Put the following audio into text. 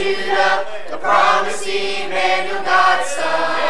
Judah, the promised Emmanuel, God's son.